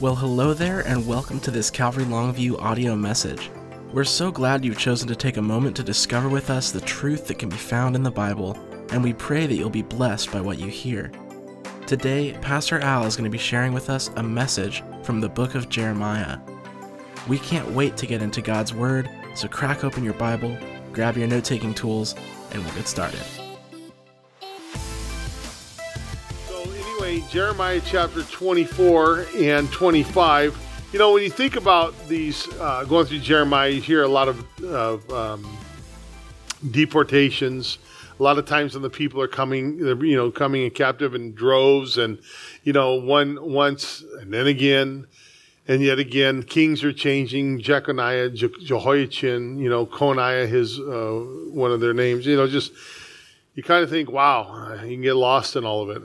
Well, hello there, and welcome to this Calvary Longview audio message. We're so glad you've chosen to take a moment to discover with us the truth that can be found in the Bible, and we pray that you'll be blessed by what you hear. Today, Pastor Al is going to be sharing with us a message from the book of Jeremiah. We can't wait to get into God's Word, so crack open your Bible, grab your note taking tools, and we'll get started. Jeremiah chapter 24 and 25. You know, when you think about these, uh, going through Jeremiah, you hear a lot of, of um, deportations. A lot of times when the people are coming, you know, coming in captive in droves, and you know, one once and then again, and yet again, kings are changing. Jeconiah, Je- Jehoiachin, you know, Coniah, his uh, one of their names. You know, just you kind of think, wow, you can get lost in all of it.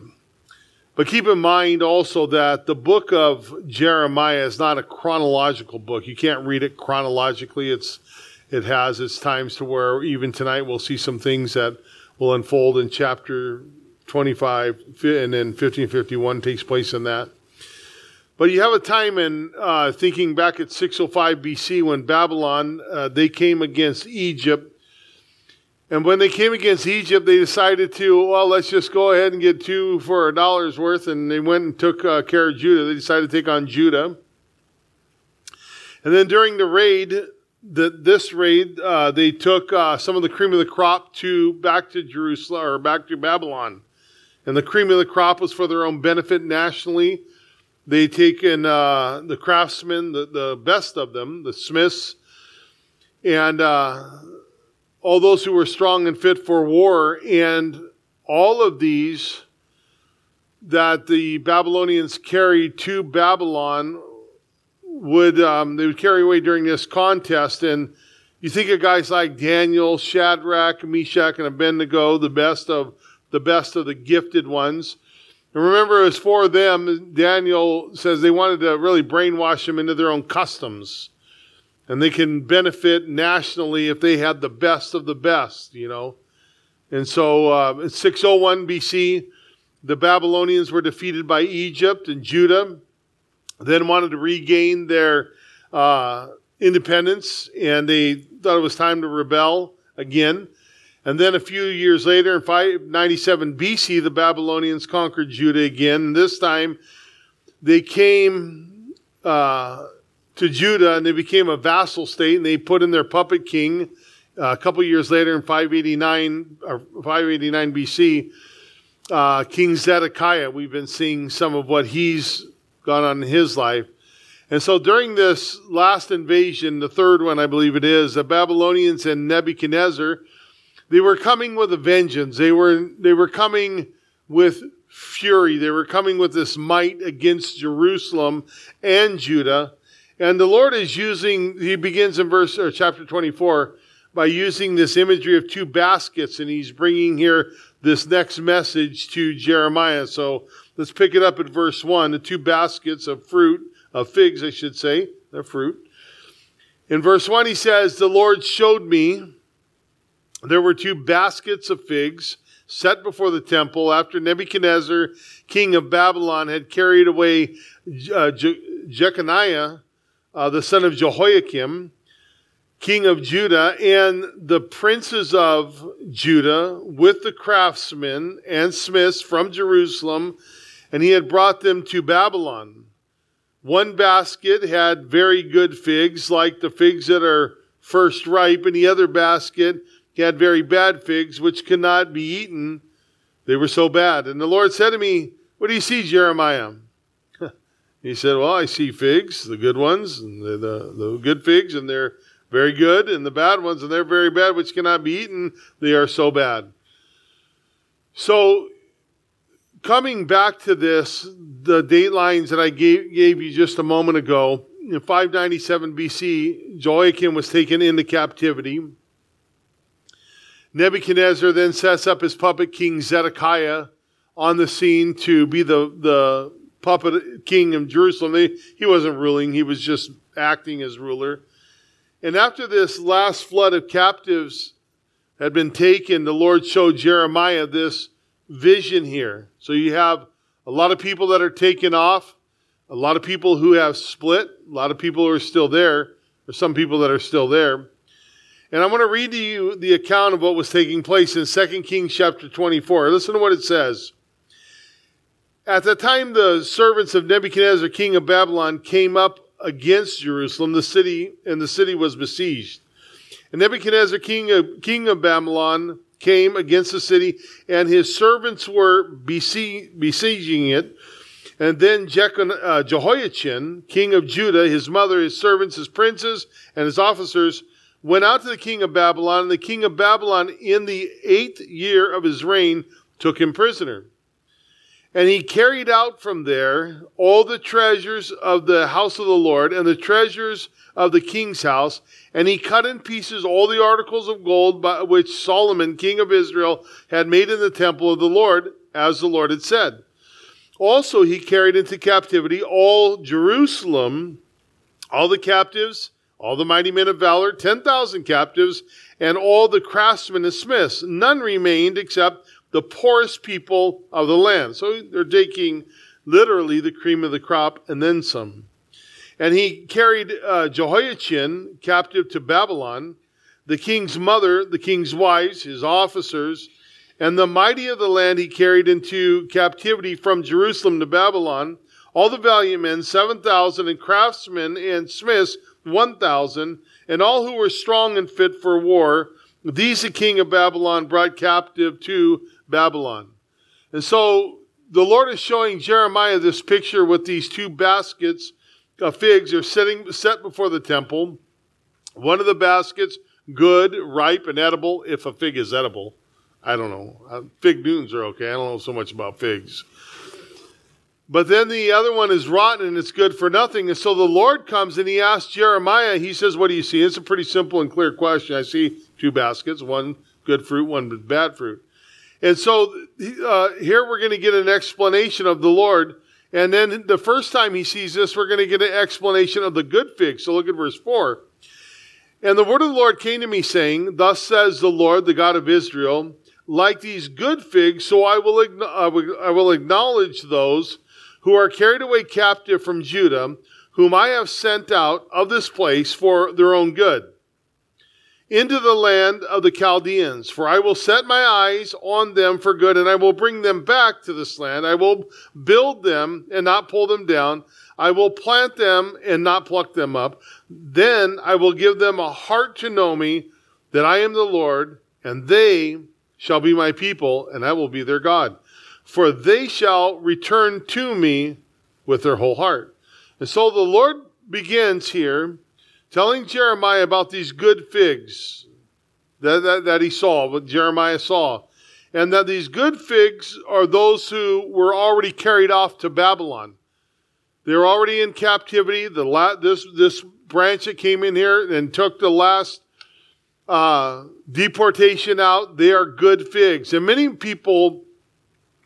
But keep in mind also that the book of Jeremiah is not a chronological book. You can't read it chronologically. It's it has its times to where even tonight we'll see some things that will unfold in chapter 25 and then 1551 takes place in that. But you have a time in uh, thinking back at 605 BC when Babylon uh, they came against Egypt and when they came against Egypt, they decided to, well, let's just go ahead and get two for a dollar's worth. And they went and took uh, care of Judah. They decided to take on Judah. And then during the raid, the, this raid, uh, they took uh, some of the cream of the crop to back to Jerusalem or back to Babylon. And the cream of the crop was for their own benefit nationally. They taken uh, the craftsmen, the, the best of them, the smiths, and uh, all those who were strong and fit for war, and all of these that the Babylonians carried to Babylon would um, they would carry away during this contest. And you think of guys like Daniel, Shadrach, Meshach, and Abednego, the best of the best of the gifted ones. And remember, as for them, Daniel says they wanted to really brainwash them into their own customs and they can benefit nationally if they had the best of the best, you know. And so uh, in 601 BC, the Babylonians were defeated by Egypt and Judah, then wanted to regain their uh, independence, and they thought it was time to rebel again. And then a few years later, in 597 BC, the Babylonians conquered Judah again. This time, they came uh, to Judah and they became a vassal state and they put in their puppet king uh, a couple years later in 589 or 589 BC. Uh, king Zedekiah, we've been seeing some of what he's gone on in his life. And so during this last invasion, the third one, I believe it is, the Babylonians and Nebuchadnezzar, they were coming with a vengeance. They were, they were coming with fury. They were coming with this might against Jerusalem and Judah. And the Lord is using, he begins in verse or chapter 24 by using this imagery of two baskets, and he's bringing here this next message to Jeremiah. So let's pick it up at verse 1 the two baskets of fruit, of figs, I should say, they're fruit. In verse 1, he says, The Lord showed me there were two baskets of figs set before the temple after Nebuchadnezzar, king of Babylon, had carried away uh, Je- Jeconiah uh, the son of Jehoiakim, king of Judah, and the princes of Judah with the craftsmen and smiths from Jerusalem, and he had brought them to Babylon. One basket had very good figs, like the figs that are first ripe, and the other basket had very bad figs, which cannot be eaten. They were so bad. And the Lord said to me, What do you see, Jeremiah? He said, Well, I see figs, the good ones, and the, the, the, good figs, and they're very good, and the bad ones, and they're very bad, which cannot be eaten. They are so bad. So, coming back to this, the date lines that I gave, gave you just a moment ago, in 597 BC, Jehoiakim was taken into captivity. Nebuchadnezzar then sets up his puppet king Zedekiah on the scene to be the, the puppet king of Jerusalem. He wasn't ruling, he was just acting as ruler. And after this last flood of captives had been taken, the Lord showed Jeremiah this vision here. So you have a lot of people that are taken off, a lot of people who have split, a lot of people who are still there, or some people that are still there. And I want to read to you the account of what was taking place in 2 Kings chapter 24. Listen to what it says. At the time the servants of Nebuchadnezzar, king of Babylon, came up against Jerusalem, the city, and the city was besieged. And Nebuchadnezzar, king of, king of Babylon, came against the city, and his servants were besieging it. And then uh, Jehoiachin, king of Judah, his mother, his servants, his princes, and his officers went out to the king of Babylon. And the king of Babylon, in the eighth year of his reign, took him prisoner. And he carried out from there all the treasures of the house of the Lord and the treasures of the king's house. And he cut in pieces all the articles of gold by which Solomon, king of Israel, had made in the temple of the Lord, as the Lord had said. Also, he carried into captivity all Jerusalem, all the captives, all the mighty men of valor, 10,000 captives, and all the craftsmen and smiths. None remained except the poorest people of the land. So they're taking literally the cream of the crop and then some. And he carried uh, Jehoiachin captive to Babylon, the king's mother, the king's wives, his officers, and the mighty of the land he carried into captivity from Jerusalem to Babylon. All the valiant men, 7,000, and craftsmen and smiths, 1,000, and all who were strong and fit for war. These the king of Babylon brought captive to Babylon. And so the Lord is showing Jeremiah this picture with these two baskets of figs are sitting set before the temple. One of the baskets, good, ripe, and edible, if a fig is edible. I don't know. Uh, fig Newtons are okay. I don't know so much about figs. But then the other one is rotten and it's good for nothing. And so the Lord comes and he asks Jeremiah, he says, What do you see? It's a pretty simple and clear question. I see two baskets, one good fruit, one bad fruit. And so uh, here we're going to get an explanation of the Lord. And then the first time he sees this, we're going to get an explanation of the good fig. So look at verse 4. And the word of the Lord came to me, saying, Thus says the Lord, the God of Israel, like these good figs, so I will, I will acknowledge those who are carried away captive from Judah, whom I have sent out of this place for their own good into the land of the Chaldeans, for I will set my eyes on them for good, and I will bring them back to this land. I will build them and not pull them down. I will plant them and not pluck them up. Then I will give them a heart to know me, that I am the Lord, and they shall be my people, and I will be their God. For they shall return to me with their whole heart. And so the Lord begins here telling Jeremiah about these good figs that, that, that he saw, what Jeremiah saw. And that these good figs are those who were already carried off to Babylon. They're already in captivity. The la- this, this branch that came in here and took the last uh, deportation out, they are good figs. And many people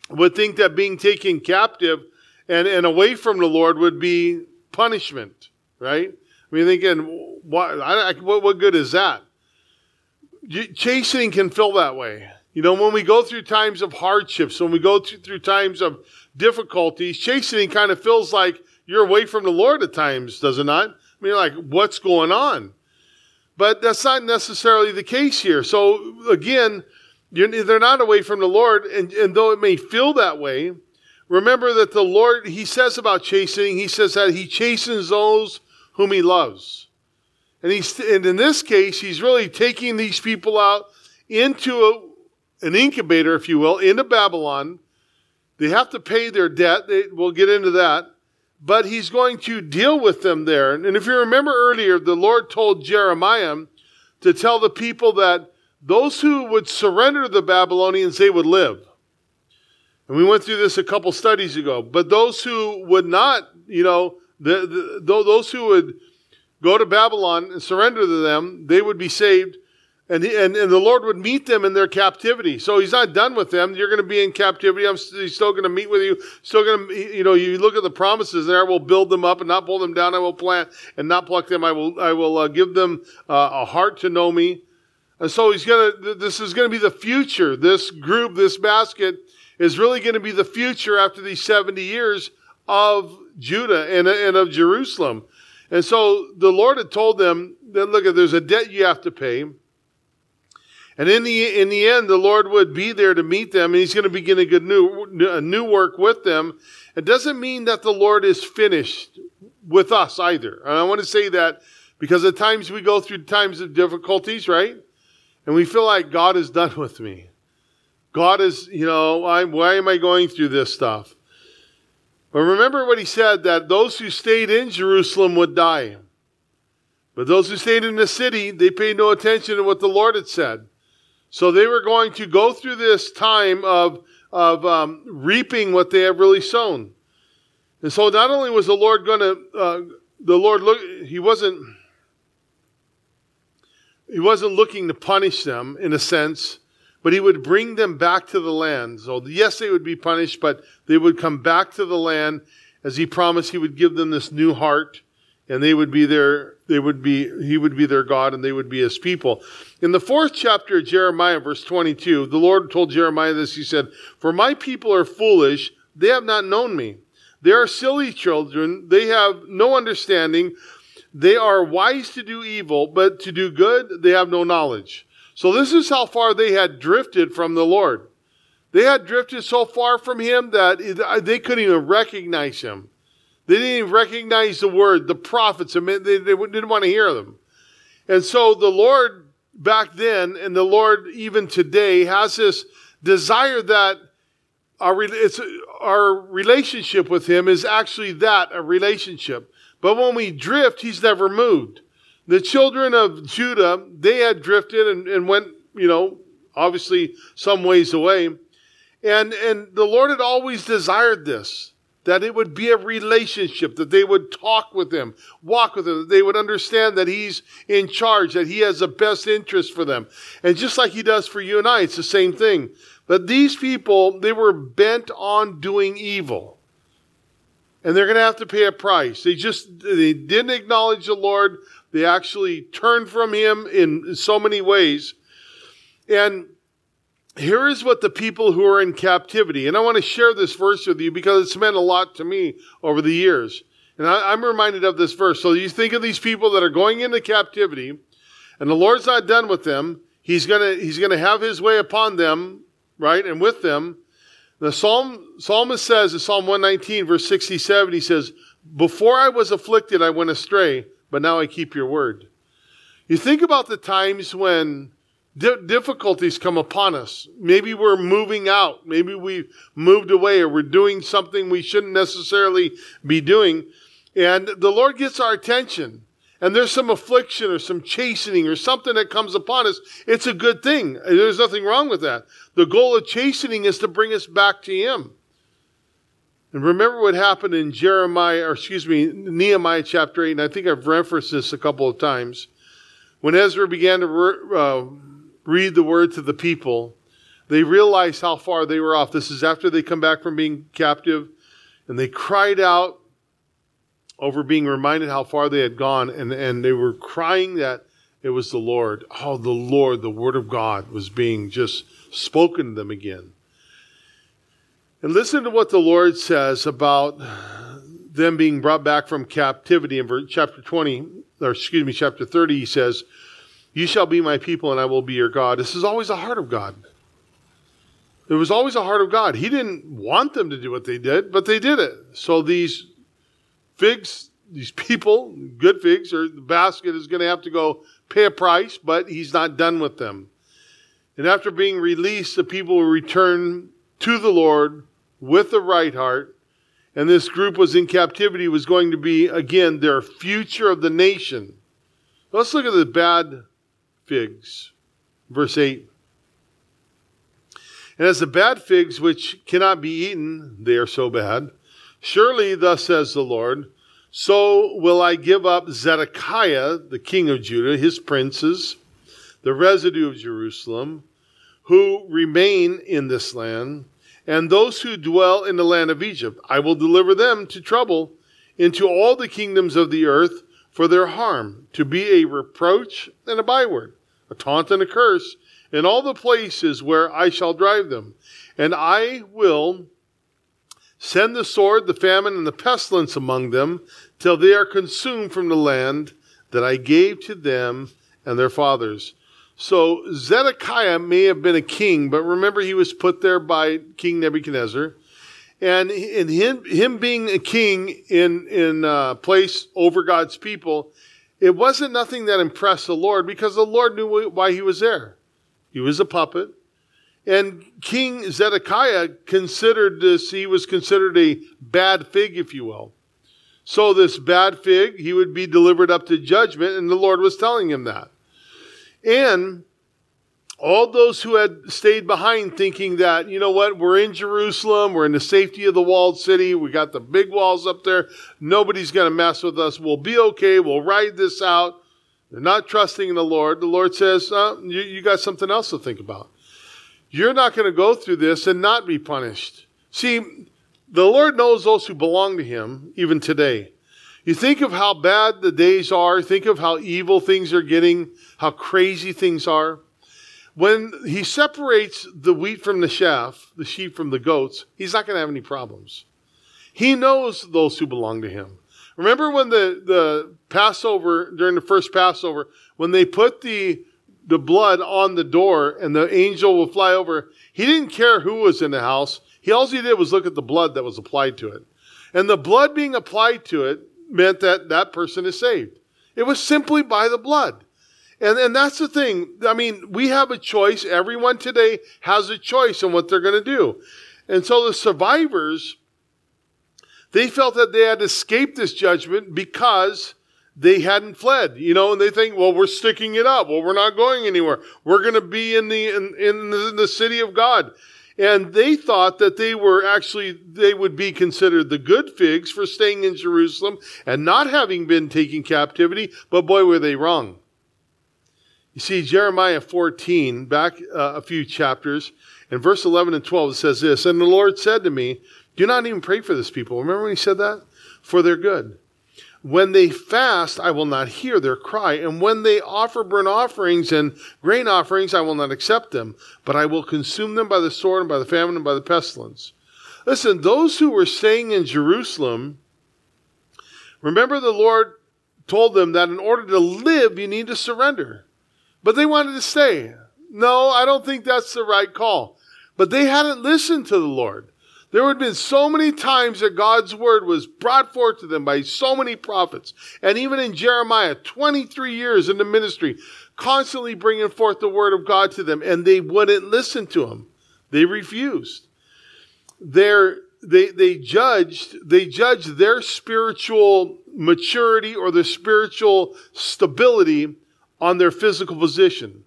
would think that being taken captive and, and away from the Lord would be punishment, right? I mean, thinking, what, I, what, what good is that? Chastening can feel that way. You know, when we go through times of hardships, when we go through times of difficulties, chastening kind of feels like you're away from the Lord at times, does it not? I mean, like, what's going on? But that's not necessarily the case here. So again, they're not away from the Lord, and, and though it may feel that way, remember that the Lord, He says about chastening, He says that He chastens those whom he loves. And, he's, and in this case, he's really taking these people out into a, an incubator, if you will, into Babylon. They have to pay their debt. They, we'll get into that. But he's going to deal with them there. And if you remember earlier, the Lord told Jeremiah to tell the people that those who would surrender to the Babylonians, they would live. And we went through this a couple studies ago. But those who would not, you know, the, the, those who would go to Babylon and surrender to them, they would be saved. And, he, and, and the Lord would meet them in their captivity. So he's not done with them. You're going to be in captivity. I'm he's still going to meet with you. Still going to, you know, you look at the promises there. I will build them up and not pull them down. I will plant and not pluck them. I will, I will uh, give them uh, a heart to know me. And so he's going to, this is going to be the future. This group, this basket is really going to be the future after these 70 years of Judah and, and of Jerusalem. And so the Lord had told them that, look, there's a debt you have to pay. And in the, in the end, the Lord would be there to meet them, and He's going to begin a good new, a new work with them. It doesn't mean that the Lord is finished with us either. And I want to say that because at times we go through times of difficulties, right? And we feel like God is done with me. God is, you know, why, why am I going through this stuff? But remember what he said that those who stayed in Jerusalem would die. But those who stayed in the city, they paid no attention to what the Lord had said. So they were going to go through this time of, of um, reaping what they have really sown. And so not only was the Lord going to, uh, the Lord look, he wasn't, he wasn't looking to punish them in a sense, but he would bring them back to the land. So yes, they would be punished, but they would come back to the land as he promised he would give them this new heart and they would be their they would be he would be their god and they would be his people. In the fourth chapter of jeremiah verse 22 the lord told jeremiah this. He said for my people are foolish. They have not known me. They are silly children. They have no understanding. They are wise to do evil but to do good they have no knowledge so this is how far they had drifted from the lord they had drifted so far from him that they couldn't even recognize him they didn't even recognize the word, the prophets. They, didn't want to hear them. And so the Lord back then and the Lord even today has this desire that our, our relationship with Him is actually that, a relationship. But when we drift, He's never moved. The children of Judah, they had drifted and, and went, you know, obviously some ways away. And, and the Lord had always desired this that it would be a relationship, that they would talk with him, walk with him, that they would understand that he's in charge, that he has the best interest for them. And just like he does for you and I, it's the same thing. But these people, they were bent on doing evil. And they're going to have to pay a price. They just, they didn't acknowledge the Lord. They actually turned from him in so many ways. And here is what the people who are in captivity, and I want to share this verse with you because it's meant a lot to me over the years. And I, am reminded of this verse. So you think of these people that are going into captivity, and the Lord's not done with them. He's gonna He's gonna have His way upon them, right, and with them. The Psalm psalmist says in Psalm 119, verse 67, he says, "Before I was afflicted, I went astray, but now I keep Your word." You think about the times when difficulties come upon us. Maybe we're moving out. Maybe we've moved away or we're doing something we shouldn't necessarily be doing. And the Lord gets our attention. And there's some affliction or some chastening or something that comes upon us. It's a good thing. There's nothing wrong with that. The goal of chastening is to bring us back to Him. And remember what happened in Jeremiah, or excuse me, Nehemiah chapter 8, and I think I've referenced this a couple of times. When Ezra began to uh, read the word to the people, they realized how far they were off. This is after they come back from being captive, and they cried out over being reminded how far they had gone, and, and they were crying that it was the Lord. Oh, the Lord, the Word of God was being just spoken to them again. And listen to what the Lord says about them being brought back from captivity in chapter 20, or excuse me, chapter 30. He says, you shall be my people, and I will be your God. This is always the heart of God. It was always the heart of God. He didn't want them to do what they did, but they did it. So these figs, these people, good figs, or the basket is going to have to go pay a price, but he's not done with them. And after being released, the people will return to the Lord with the right heart. And this group was in captivity, was going to be, again, their future of the nation. Let's look at the bad figs. Verse 8. And as the bad figs which cannot be eaten, they are so bad. Surely, thus says the Lord, so will I give up Zedekiah, the king of Judah, his princes, the residue of Jerusalem, who remain in this land, and those who dwell in the land of Egypt. I will deliver them to trouble into all the kingdoms of the earth for their harm, to be a reproach and a byword a taunt and a curse, in all the places where I shall drive them. And I will Send the sword, the famine, and the pestilence among them, till they are consumed from the land that I gave to them and their fathers. So Zedekiah may have been a king, but remember he was put there by King Nebuchadnezzar. And in him, him being a king in, in uh, place over God's people, it wasn't nothing that impressed the Lord because the Lord knew why he was there. He was a puppet. And King Zedekiah considered this, he was considered a bad fig, if you will. So, this bad fig, he would be delivered up to judgment, and the Lord was telling him that. And all those who had stayed behind thinking that, you know what, we're in Jerusalem, we're in the safety of the walled city, we got the big walls up there, nobody's going to mess with us, we'll be okay, we'll ride this out. They're not trusting in the Lord. The Lord says, uh, you, you got something else to think about. You're not going to go through this and not be punished. See, the Lord knows those who belong to Him, even today. You think of how bad the days are, think of how evil things are getting, how crazy things are. When He separates the wheat from the chaff, the sheep from the goats, He's not going to have any problems. He knows those who belong to Him. Remember when the, the Passover, during the first Passover, when they put the the blood on the door and the angel will fly over. He didn't care who was in the house. He all he did was look at the blood that was applied to it. And the blood being applied to it meant that that person is saved. It was simply by the blood. And, and that's the thing. I mean, we have a choice. Everyone today has a choice on what they're going to do. And so the survivors, they felt that they had escaped this judgment because they hadn't fled, you know, and they think, well, we're sticking it up. Well, we're not going anywhere. We're going to be in the, in, in the, in the city of God. And they thought that they were actually, they would be considered the good figs for staying in Jerusalem and not having been taken captivity. But boy, were they wrong. You see, Jeremiah 14, back uh, a few chapters, in verse 11 and 12, it says this And the Lord said to me, Do not even pray for this people. Remember when he said that? For their good. When they fast, I will not hear their cry. And when they offer burnt offerings and grain offerings, I will not accept them, but I will consume them by the sword and by the famine and by the pestilence. Listen, those who were staying in Jerusalem, remember the Lord told them that in order to live, you need to surrender. But they wanted to stay. No, I don't think that's the right call. But they hadn't listened to the Lord. There had been so many times that God's word was brought forth to them by so many prophets. And even in Jeremiah, 23 years in the ministry, constantly bringing forth the word of God to them, and they wouldn't listen to him. They refused. They're, they, they judged, they judged their spiritual maturity or their spiritual stability on their physical position.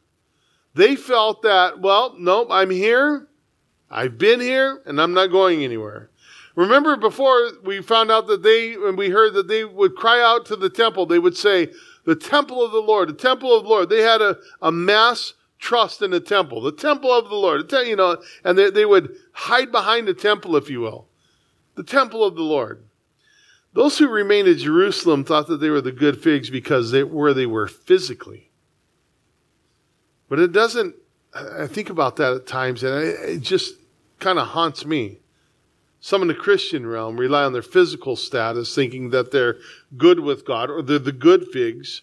They felt that, well, nope, I'm here. I've been here and I'm not going anywhere. Remember before we found out that they, when we heard that they would cry out to the temple, they would say, the temple of the Lord, the temple of the Lord. They had a, a mass trust in the temple, the temple of the Lord, you know, and they, they would hide behind the temple, if you will, the temple of the Lord. Those who remained in Jerusalem thought that they were the good figs because they where they were physically. But it doesn't, I think about that at times, and it just kind of haunts me. Some in the Christian realm rely on their physical status, thinking that they're good with God or they're the good figs.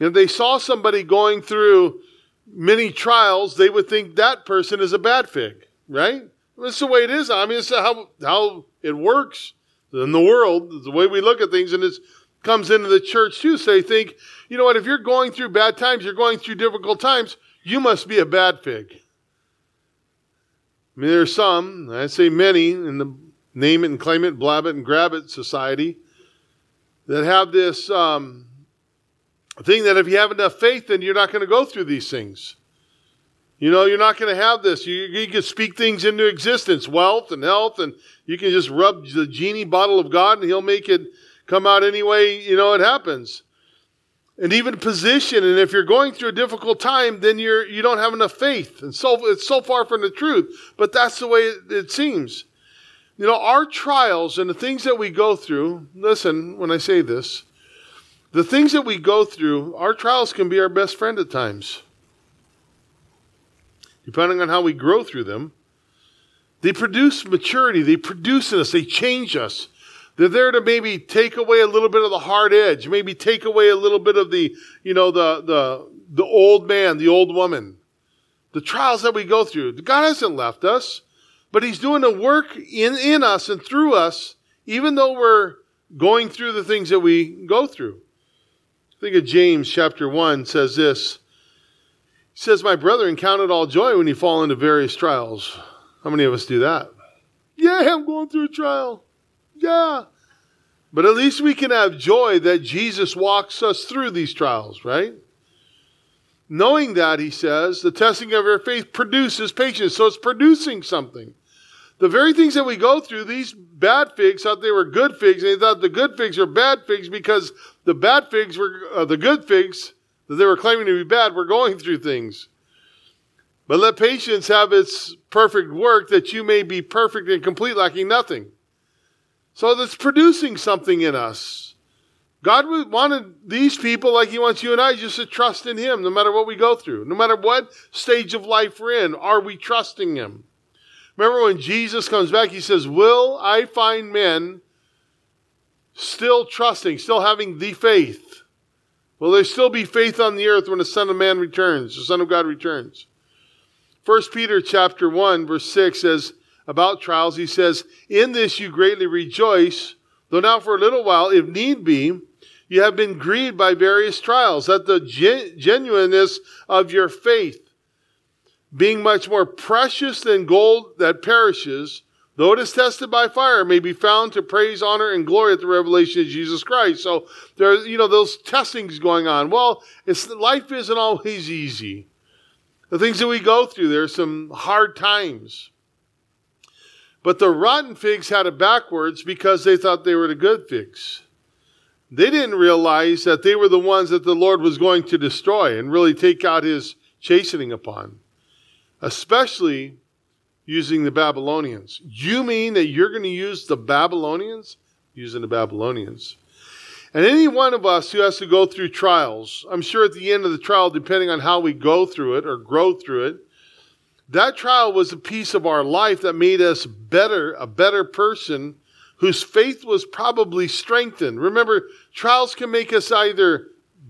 And if they saw somebody going through many trials, they would think that person is a bad fig, right? That's the way it is. I mean, it's how, how it works in the world, the way we look at things, and it comes into the church too. So they think, you know what, if you're going through bad times, you're going through difficult times, you must be a bad fig. I mean, there are some, I say many, in the name it and claim it, blab it and grab it society that have this um, thing that if you have enough faith, then you're not going to go through these things. You know, you're not going to have this. You, you can speak things into existence, wealth and health, and you can just rub the genie bottle of God and he'll make it come out any way, you know, it happens and even position. And if you're going through a difficult time, then you're you don't have enough faith, and so it's so far from the truth. But that's the way it, it seems. You know, our trials and the things that we go through. Listen, when I say this, the things that we go through, our trials can be our best friend at times, depending on how we grow through them. They produce maturity. They produce in us. They change us. They're there to maybe take away a little bit of the hard edge, maybe take away a little bit of the, you know, the, the, the old man, the old woman, the trials that we go through. God hasn't left us, but He's doing a work in, in us and through us, even though we're going through the things that we go through. Think of James chapter 1 says this. Says, My brethren, count it all joy when you fall into various trials. How many of us do that? Yeah, I'm going through a trial. Yeah. But at least we can have joy that Jesus walks us through these trials, right? Knowing that, he says, the testing of your faith produces patience. So it's producing something. The very things that we go through, these bad figs thought they were good figs, and they thought the good figs were bad figs because the bad figs were uh, the good figs that they were claiming to be bad were going through things. But let patience have its perfect work that you may be perfect and complete, lacking nothing. So that's producing something in us. God wanted these people, like He wants you and I, just to trust in Him no matter what we go through. No matter what stage of life we're in, are we trusting Him? Remember when Jesus comes back, He says, Will I find men still trusting, still having the faith? Will there still be faith on the earth when the Son of Man returns, the Son of God returns? 1 Peter chapter 1, verse 6 says, about trials, he says, In this you greatly rejoice, though now for a little while, if need be, you have been grieved by various trials, that the gen- genuineness of your faith, being much more precious than gold that perishes, though it is tested by fire, may be found to praise, honor, and glory at the revelation of Jesus Christ. So there's, you know, those testings going on. Well, it's, life isn't always easy. The things that we go through, there's some hard times. But the rotten figs had it backwards because they thought they were the good figs. They didn't realize that they were the ones that the Lord was going to destroy and really take out his chastening upon, especially using the Babylonians. You mean that you're going to use the Babylonians? Using the Babylonians. And any one of us who has to go through trials, I'm sure at the end of the trial, depending on how we go through it or grow through it, that trial was a piece of our life that made us better, a better person whose faith was probably strengthened. Remember, trials can make us either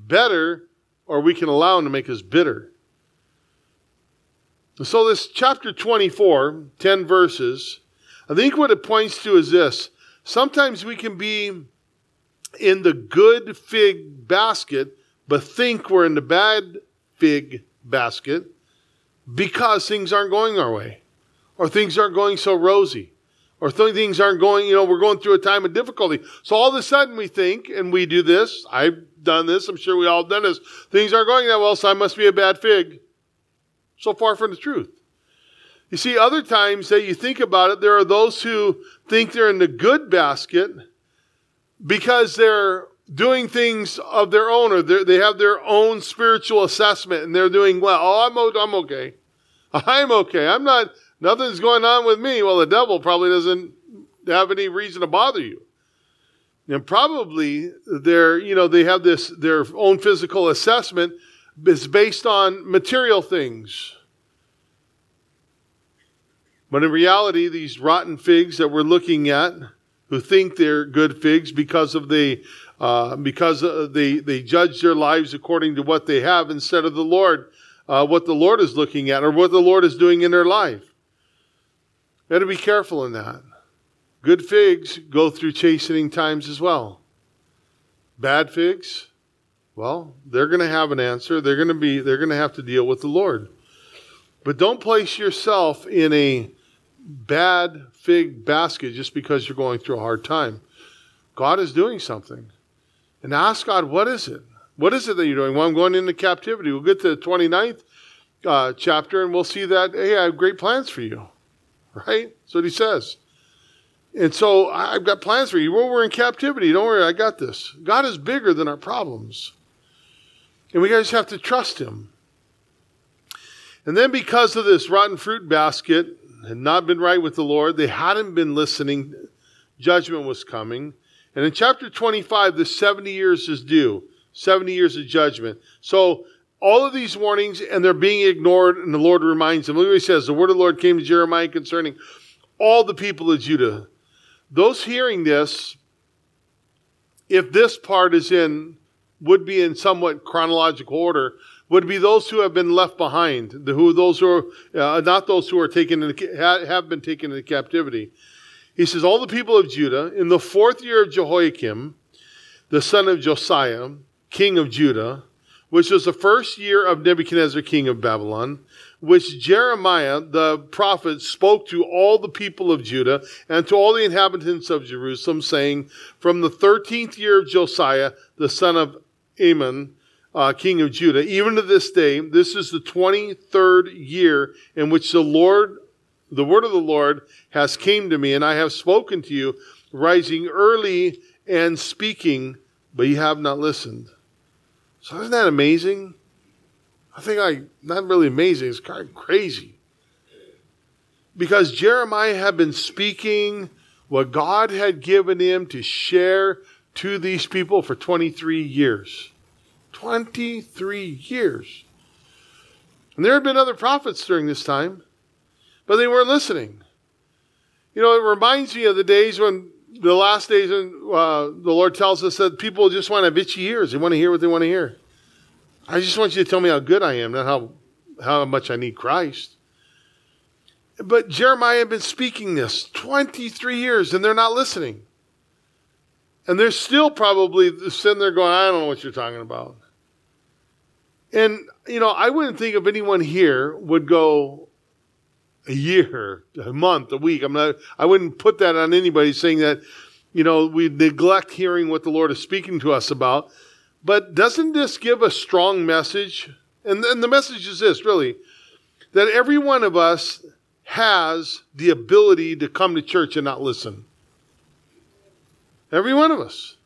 better or we can allow them to make us bitter. So, this chapter 24, 10 verses, I think what it points to is this. Sometimes we can be in the good fig basket, but think we're in the bad fig basket because things aren't going our way, or things aren't going so rosy, or things aren't going, you know, we're going through a time of difficulty. So all of a sudden we think, and we do this, I've done this, I'm sure we all done this, things aren't going that well, so I must be a bad fig. So far from the truth. You see, other times that you think about it, there are those who think they're in the good basket because they're doing things of their own or they have their own spiritual assessment and they're doing well. Oh, I'm, I'm okay. I'm okay. I'm not, nothing's going on with me. Well, the devil probably doesn't have any reason to bother you. And probably they're, you know, they have this, their own physical assessment is based on material things. But in reality, these rotten figs that we're looking at, who think they're good figs because of the uh, because they, they judge their lives according to what they have instead of the Lord, uh, what the Lord is looking at or what the Lord is doing in their life. Got to be careful in that. Good figs go through chastening times as well. Bad figs, well, they're going to have an answer. They're going to be they're going to have to deal with the Lord. But don't place yourself in a bad fig basket just because you're going through a hard time. God is doing something and ask God, what is it? What is it that you're doing? Well, I'm going into captivity. We'll get to the 29th uh, chapter and we'll see that, hey, I have great plans for you. Right? That's what he says. And so I've got plans for you. Well, we're in captivity. Don't worry, I got this. God is bigger than our problems. And we guys have to trust him. And then because of this rotten fruit basket had not been right with the Lord, they hadn't been listening, judgment was coming. And in chapter 25, the 70 years is due 70 years of judgment. So all of these warnings, and they're being ignored, and the Lord reminds them. Look what he says The word of the Lord came to Jeremiah concerning all the people of Judah. Those hearing this, if this part is in, would be in somewhat chronological order, would be those who have been left behind, the, who those who are uh, not those who are taken in, have been taken into captivity. He says, all the people of Judah in the fourth year of Jehoiakim, the son of Josiah, king of Judah, which was the first year of Nebuchadnezzar, king of Babylon, which Jeremiah the prophet spoke to all the people of Judah and to all the inhabitants of Jerusalem, saying, From the thirteenth year of Josiah, the son of Amon, uh, king of Judah, even to this day, this is the 23rd year in which the Lord, the word of the Lord has came to me, and I have spoken to you, rising early and speaking, but you have not listened. So isn't that amazing? I think I, not really amazing, it's kind of crazy. Because Jeremiah had been speaking what God had given him to share to these people for 23 years. 23 years. And there had been other prophets during this time, but they weren't listening. You know, it reminds me of the days when the last days when uh, the Lord tells us that people just want to have itchy ears. They want to hear what they want to hear. I just want you to tell me how good I am, not how, how much I need Christ. But Jeremiah had been speaking this 23 years and they're not listening. And they're still probably sitting there going, I don't know what you're talking about. And, you know, I wouldn't think of anyone here would go a year, a month, a week. I'm not, I wouldn't put that on anybody saying that, you know, we neglect hearing what the Lord is speaking to us about. But doesn't this give a strong message? And, and the message is this really that every one of us has the ability to come to church and not listen. Every one of us.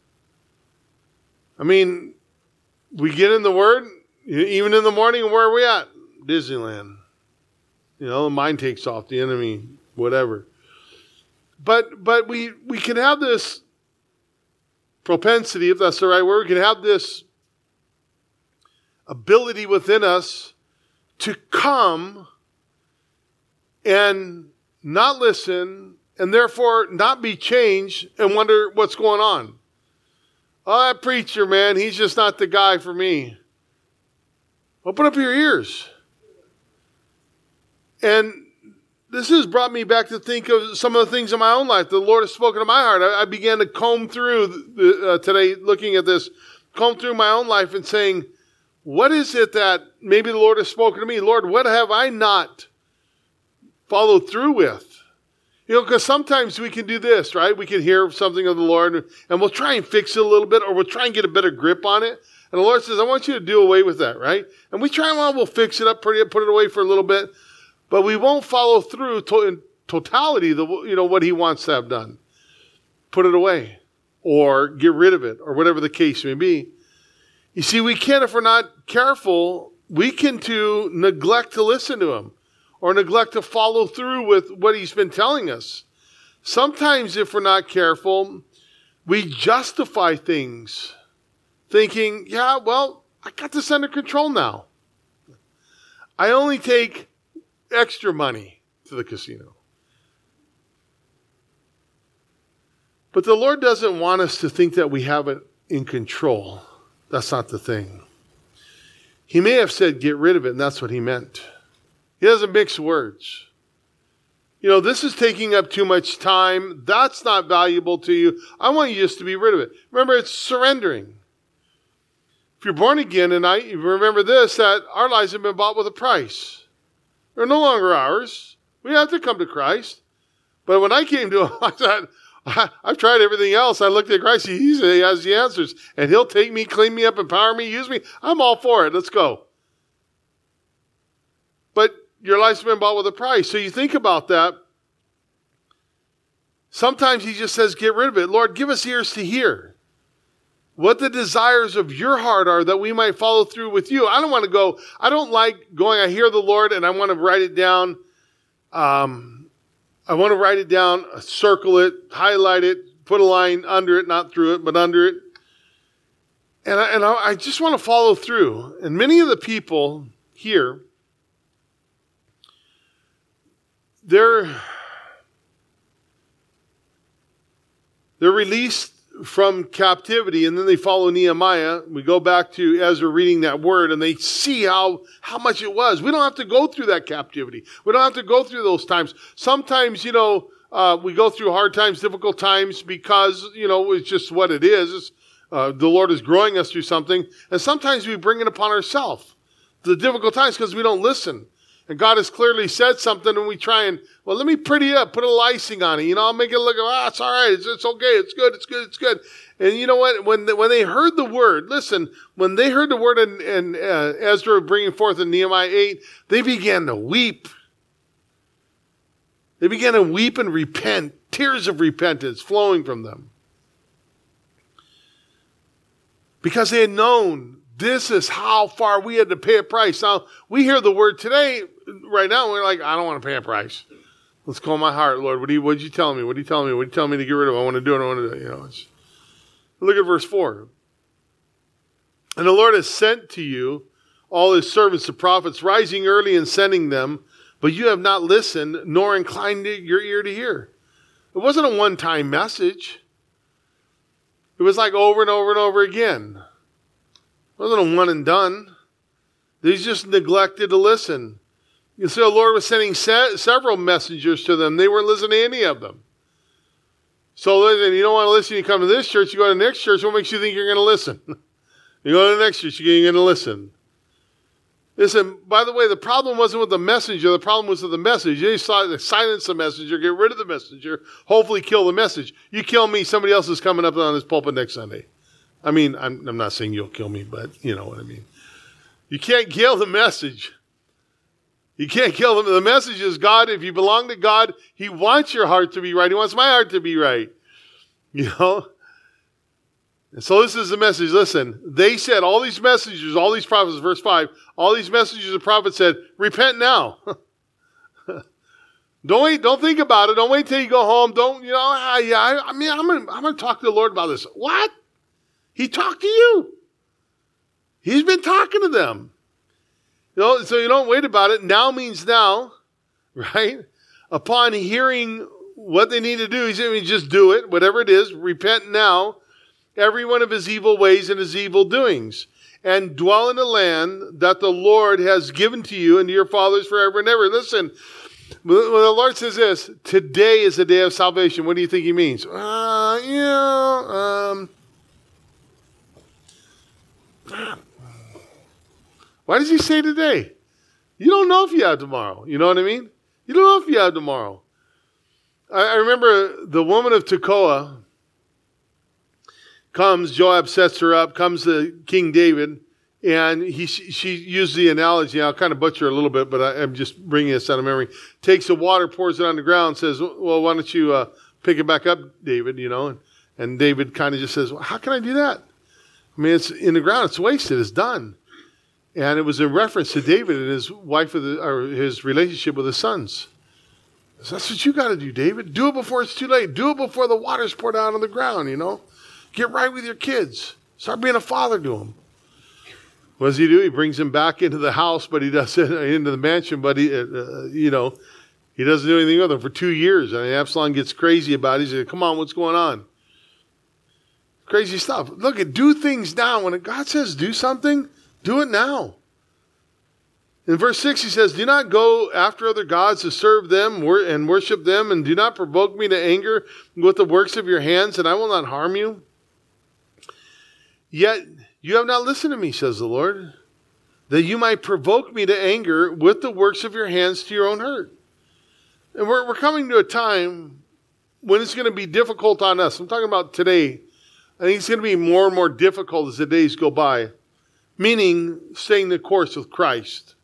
I mean, we get in the Word, even in the morning, where are we at? Disneyland. You know, the mind takes off, the enemy, whatever. But but we we can have this propensity, if that's the right word, we can have this ability within us to come and not listen and therefore not be changed and wonder what's going on. Oh, that preacher, man, he's just not the guy for me. Open up your ears. And this has brought me back to think of some of the things in my own life the Lord has spoken to my heart. I, I began to comb through the, uh, today, looking at this, comb through my own life and saying, what is it that maybe the Lord has spoken to me? Lord, what have I not followed through with? You know, because sometimes we can do this, right? We can hear something of the Lord and we'll try and fix it a little bit or we'll try and get a better grip on it. And the Lord says, I want you to do away with that, right? And we try and well, we'll fix it up, it, put it away for a little bit but we won't follow through to, in totality the you know what he wants to have done. Put it away or get rid of it or whatever the case may be. You see, we can if we're not careful, we can to neglect to listen to him or neglect to follow through with what he's been telling us. Sometimes if we're not careful, we justify things thinking, yeah, well, I got this under control now. I only take extra money to the casino. But the Lord doesn't want us to think that we have it in control. That's not the thing. He may have said, get rid of it, and that's what he meant. He doesn't mix words. You know, this is taking up too much time. That's not valuable to you. I want you just to be rid of it. Remember, it's surrendering. If you're born again, and I remember this, that our lives have been bought with a price. They're no longer ours. We have to come to Christ. But when I came to him, I thought, I've tried everything else. I looked at Christ. He has the answers. And he'll take me, clean me up, empower me, use me. I'm all for it. Let's go. Your life's been bought with a price. So you think about that. Sometimes he just says, get rid of it. Lord, give us ears to hear what the desires of your heart are that we might follow through with you. I don't want to go, I don't like going, I hear the Lord and I want to write it down. Um, I want to write it down, circle it, highlight it, put a line under it, not through it, but under it. And I, and I just want to follow through. And many of the people here, they're, They're released from captivity and then they follow Nehemiah. We go back to Ezra reading that word and they see how, how much it was. We don't have to go through that captivity. We don't have to go through those times. Sometimes, you know, uh, we go through hard times, difficult times because, you know, it's just what it is. Uh, the Lord is growing us through something. And sometimes we bring it upon ourselves. The difficult times because we don't listen. And God has clearly said something, and we try and, well, let me pretty up, put a little on it. You know, I'll make it look, ah, it's all right. It's, it's okay. It's good. It's good. It's good. And you know what? When, when they heard the word, listen, when they heard the word in, in uh, Ezra bringing forth in Nehemiah 8, they began to weep. They began to weep and repent, tears of repentance flowing from them. Because they had known this is how far we had to pay a price. Now, we hear the word today, right now, we're like, I don't want to pay a price. Let's call my heart, Lord. What do you, what you telling me? What do you tell me? What are you telling me to get rid of? I want to do it. I want to do. You know, look at verse 4. And the Lord has sent to you all his servants, the prophets, rising early and sending them, but you have not listened nor inclined your ear to hear. It wasn't a one time message, it was like over and over and over again. It wasn't a one and done. They just neglected to listen. You see, the Lord was sending se- several messengers to them. They weren't listening to any of them. So listen, you don't want to listen, you come to this church, you go to the next church, what makes you think you're going to listen? you go to the next church, you're going to listen. Listen, by the way, the problem wasn't with the messenger, the problem was with the message. You silence the messenger, get rid of the messenger, hopefully kill the message. You kill me, somebody else is coming up on this pulpit next Sunday. I mean, I'm, I'm not saying you'll kill me, but you know what I mean. You can't kill the message. You can't kill them. The message is God. If you belong to God, He wants your heart to be right. He wants my heart to be right. You know? And so this is the message. Listen, they said, all these messengers, all these prophets, verse 5, all these messengers and prophets said, repent now. don't wait, don't think about it. Don't wait till you go home. Don't, you know, I, I, I mean, I'm going to I'm gonna talk to the Lord about this. What? He talked to you. He's been talking to them. You know, so you don't wait about it. Now means now, right? Upon hearing what they need to do, he's saying, just do it, whatever it is, repent now, every one of his evil ways and his evil doings, and dwell in the land that the Lord has given to you and to your fathers forever and ever. Listen, when the Lord says this, today is the day of salvation, what do you think he means? Uh, yeah, um, why does he say today? You don't know if you have tomorrow. You know what I mean? You don't know if you have tomorrow. I, I remember the woman of Tekoa comes, Joab sets her up, comes to King David, and he, she used the analogy. I'll kind of butcher a little bit, but I, am just bringing this out of memory. Takes the water, pours it on the ground, says, Well, why don't you uh, pick it back up, David? You know, and, and David kind of just says, well, How can I do that? I mean, it's in the ground, it's wasted, it's done. And it was in reference to David and his wife, the, or his relationship with his sons. So that's what you got to do, David. Do it before it's too late. Do it before the water's poured out on the ground, you know? Get right with your kids. Start being a father to them. What does he do? He brings him back into the house, but he doesn't, into the mansion, but he, uh, uh, you know, he doesn't do anything with them for two years. Mean, Absalom gets crazy about it. He says, Come on, what's going on? Crazy stuff. Look at do things now. When God says do something, do it now. In verse 6, he says, Do not go after other gods to serve them and worship them, and do not provoke me to anger with the works of your hands, and I will not harm you. Yet you have not listened to me, says the Lord, that you might provoke me to anger with the works of your hands to your own hurt. And we're, we're coming to a time when it's going to be difficult on us. I'm talking about today I think it's going to be more and more difficult as the days go by, meaning staying the course with Christ.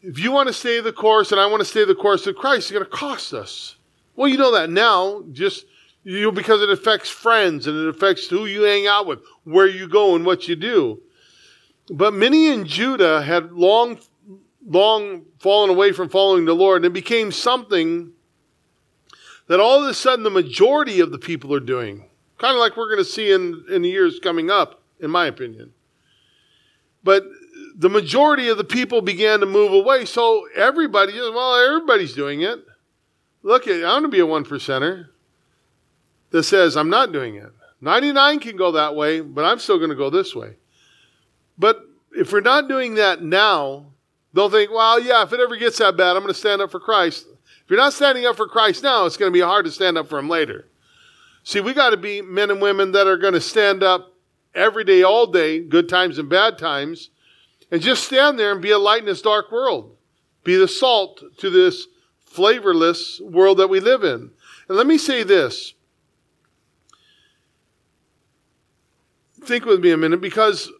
If you want to stay the course and I want to stay the course with Christ, it's going to cost us. Well, you know that now, just you because it affects friends and it affects who you hang out with, where you go, and what you do. But many in Judah had long, long fallen away from following the Lord, and it became something that all of a sudden the majority of the people are doing. Kind of like we're going to see in, in the years coming up, in my opinion. But the majority of the people began to move away. So everybody, well, everybody's doing it. Look, I'm going to be a one percenter. that says, I'm not doing it. 99 can go that way, but I'm still going to go this way. But if we're not doing that now, they'll think, well, yeah, if it ever gets that bad, I'm going to stand up for Christ. If you're not standing up for Christ now, it's going to be hard to stand up for him later. See, we got to be men and women that are going to stand up every day, all day, good times and bad times, and just stand there and be a light in this dark world. Be the salt to this flavorless world that we live in. And let me say this. Think with me a minute because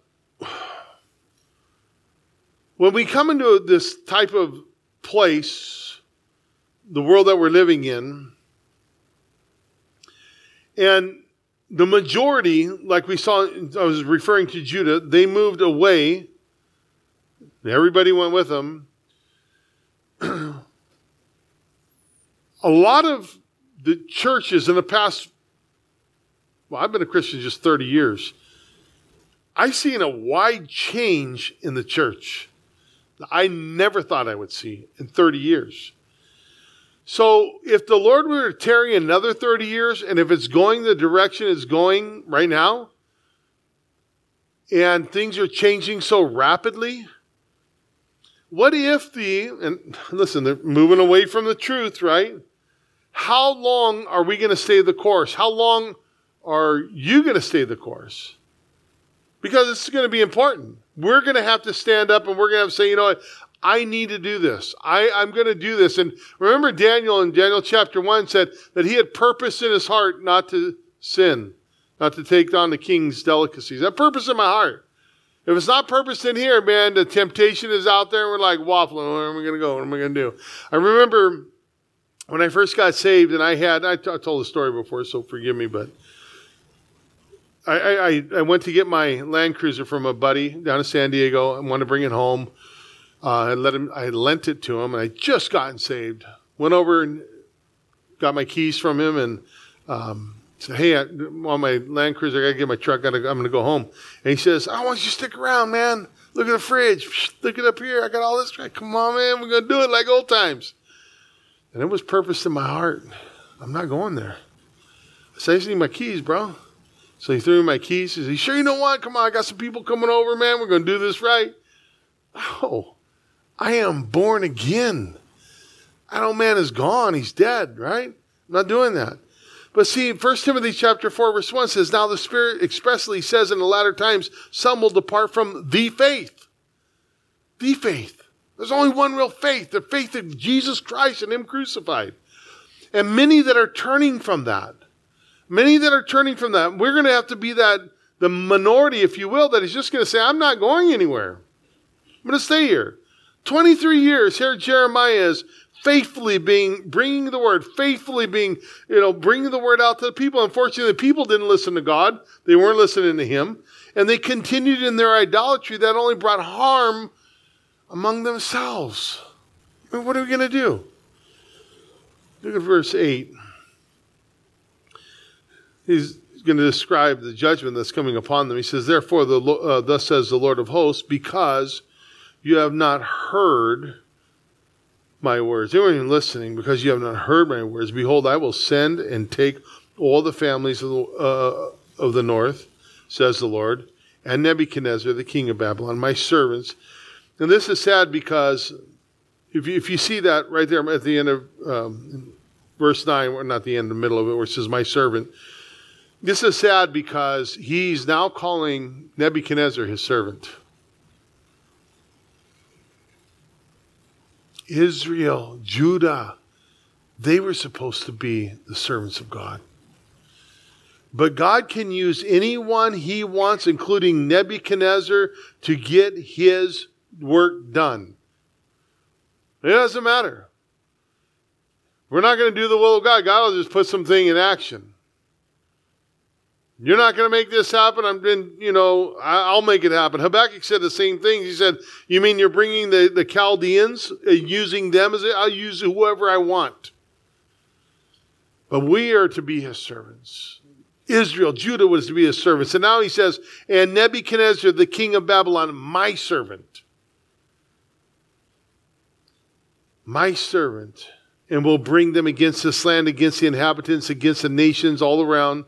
when we come into this type of place, the world that we're living in, and the majority, like we saw, I was referring to Judah, they moved away. Everybody went with them. a lot of the churches in the past, well, I've been a Christian just 30 years. I've seen a wide change in the church. That I never thought I would see in 30 years. So if the Lord were to tarry another 30 years, and if it's going the direction it's going right now, and things are changing so rapidly, what if the, and listen, they're moving away from the truth, right? How long are we going to stay the course? How long are you going to stay the course? Because it's going to be important. We're going to have to stand up and we're going to have to say, you know what? I need to do this. I, I'm going to do this. And remember, Daniel in Daniel chapter 1 said that he had purpose in his heart not to sin, not to take on the king's delicacies. That purpose in my heart. If it's not purpose in here, man, the temptation is out there and we're like waffling. Where am I going to go? What am I going to do? I remember when I first got saved and I had, I, t- I told the story before, so forgive me, but I, I, I went to get my Land Cruiser from a buddy down in San Diego and wanted to bring it home. Uh, I let him. I lent it to him, and I just gotten saved. Went over and got my keys from him, and um, said, "Hey, I, on my Land Cruiser, I gotta get my truck. Gotta, I'm gonna go home." And he says, "I want you to stick around, man. Look at the fridge. Look it up here. I got all this. Come on, man. We're gonna do it like old times." And it was purpose in my heart. I'm not going there. I said, "I just need my keys, bro." So he threw me my keys. He said, "You sure you know what? Come on, I got some people coming over, man. We're gonna do this right." Oh, I am born again. That old man is gone. He's dead, right? I'm not doing that. But see, 1 Timothy chapter 4, verse 1 says, Now the Spirit expressly says in the latter times, some will depart from the faith. The faith. There's only one real faith, the faith of Jesus Christ and Him crucified. And many that are turning from that. Many that are turning from that. We're going to have to be that, the minority, if you will, that is just going to say, I'm not going anywhere. I'm going to stay here. 23 years here Jeremiah is faithfully being bringing the word, faithfully being, you know, bringing the word out to the people. Unfortunately, the people didn't listen to God. They weren't listening to him. And they continued in their idolatry that only brought harm among themselves. I mean, what are we going to do? Look at verse 8. He's going to describe the judgment that's coming upon them. He says, Therefore, the, uh, thus says the Lord of hosts, because you have not heard my words. They weren't even listening because you have not heard my words. Behold, I will send and take all the families of the, uh, of the north, says the Lord, and Nebuchadnezzar, the king of Babylon, my servants. And this is sad because if you, if you see that right there at the end of um, verse 9, or not the end, the middle of it, where it says, my servant, this is sad because he's now calling Nebuchadnezzar his servant. Israel, Judah, they were supposed to be the servants of God. But God can use anyone he wants, including Nebuchadnezzar, to get his work done. It doesn't matter. We're not going to do the will of God. God will just put something in action. You're not going to make this happen. I'm been, you know, I'll make it happen. Habakkuk said the same thing. He said, "You mean you're bringing the the Chaldeans, uh, using them as a, I'll use whoever I want." But we are to be his servants. Israel, Judah was to be his servants. And now he says, "And Nebuchadnezzar, the king of Babylon, my servant, my servant." and will bring them against this land, against the inhabitants, against the nations all around,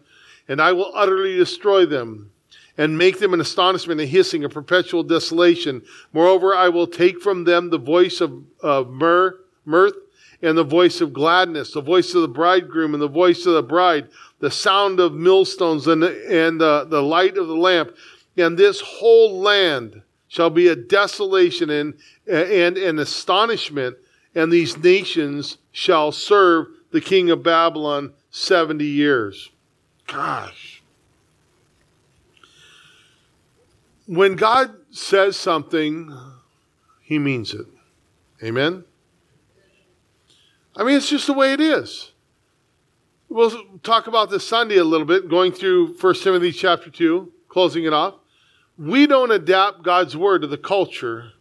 and I will utterly destroy them and make them an astonishment, a hissing, a perpetual desolation. Moreover, I will take from them the voice of, of myrrh, mirth and the voice of gladness, the voice of the bridegroom and the voice of the bride, the sound of millstones and, and uh, the light of the lamp. And this whole land shall be a desolation and, and an astonishment, and these nations shall serve the king of Babylon 70 years. Gosh. When God says something, he means it. Amen? I mean, it's just the way it is. We'll talk about this Sunday a little bit, going through 1 Timothy chapter 2, closing it off. We don't adapt God's word to the culture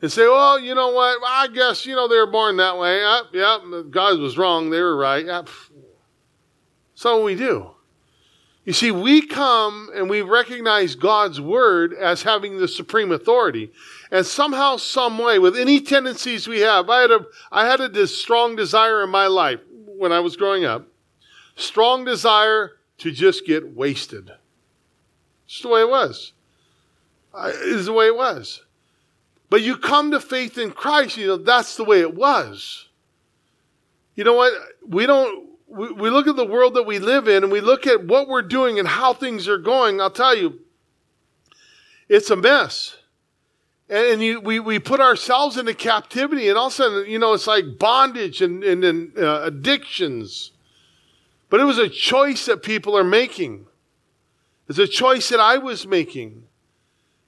and say, well, you know what? I guess, you know, they were born that way. Yeah, yeah God was wrong. They were right. Yeah. So we do. You see, we come and we recognize God's word as having the supreme authority. And somehow, some way, with any tendencies we have, I had a, I had a strong desire in my life when I was growing up, strong desire to just get wasted. It's the way it was. It's the way it was. But you come to faith in Christ, you know, that's the way it was. You know what? We don't, we, we look at the world that we live in and we look at what we're doing and how things are going, I'll tell you, it's a mess. And, and you, we, we put ourselves into captivity, and all of a sudden, you know, it's like bondage and, and, and uh, addictions. But it was a choice that people are making. It's a choice that I was making.